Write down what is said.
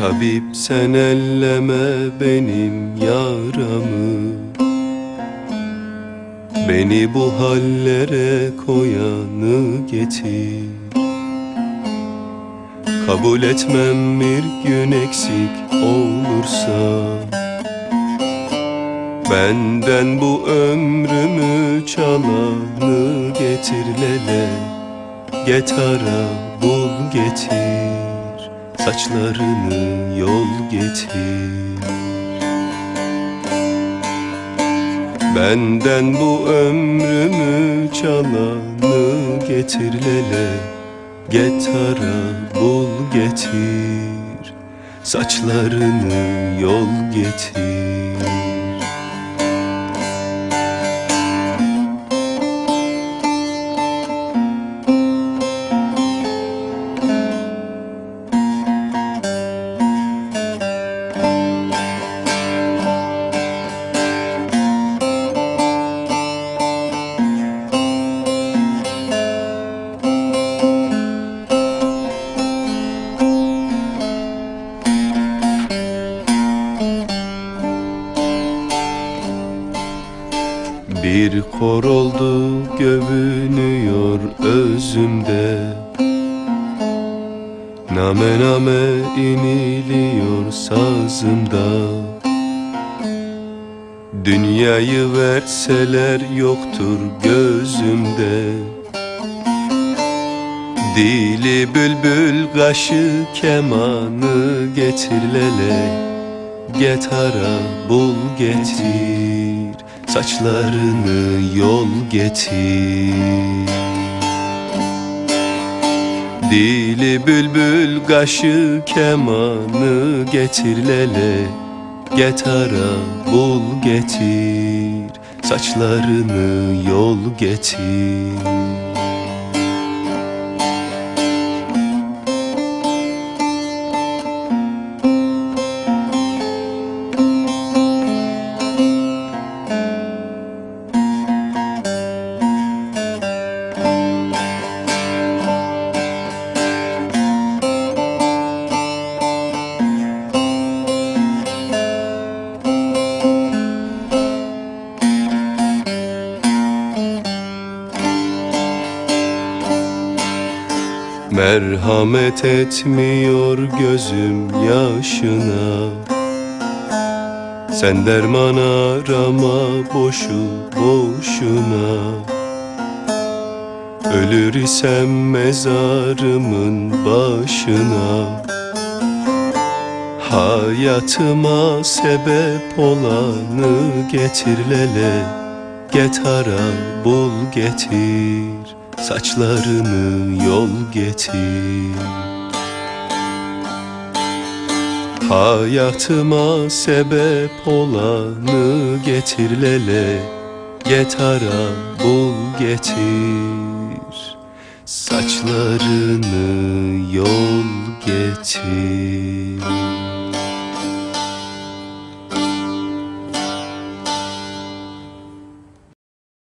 Tabip sen elleme benim yaramı. Beni bu hallere koyanı getir. Kabul etmem bir gün eksik olursa Benden bu ömrümü çalanı getir lele. Getara bul getir Saçlarını yol getir. Benden bu ömrümü çalanı getir lele. Getara bul getir. Saçlarını yol getir Bir kor oldu gövünüyor özümde. Name name iniliyor sazımda. Dünyayı verseler yoktur gözümde. Dili bülbül kaşı kemanı getir lele. Getara bul getir Saçlarını yol getir. Dili bülbül kaşı kemanı getir lele. Getara bul getir. Saçlarını yol getir Merhamet etmiyor gözüm yaşına. Sen derman arama boşu boşuna. Ölür isem mezarımın başına. Hayatıma sebep olanı getir lele. Getara bul getir Saçlarını yol getir. Hayatıma sebep olanı getir lele. Getara bul getir. Saçlarını yol getir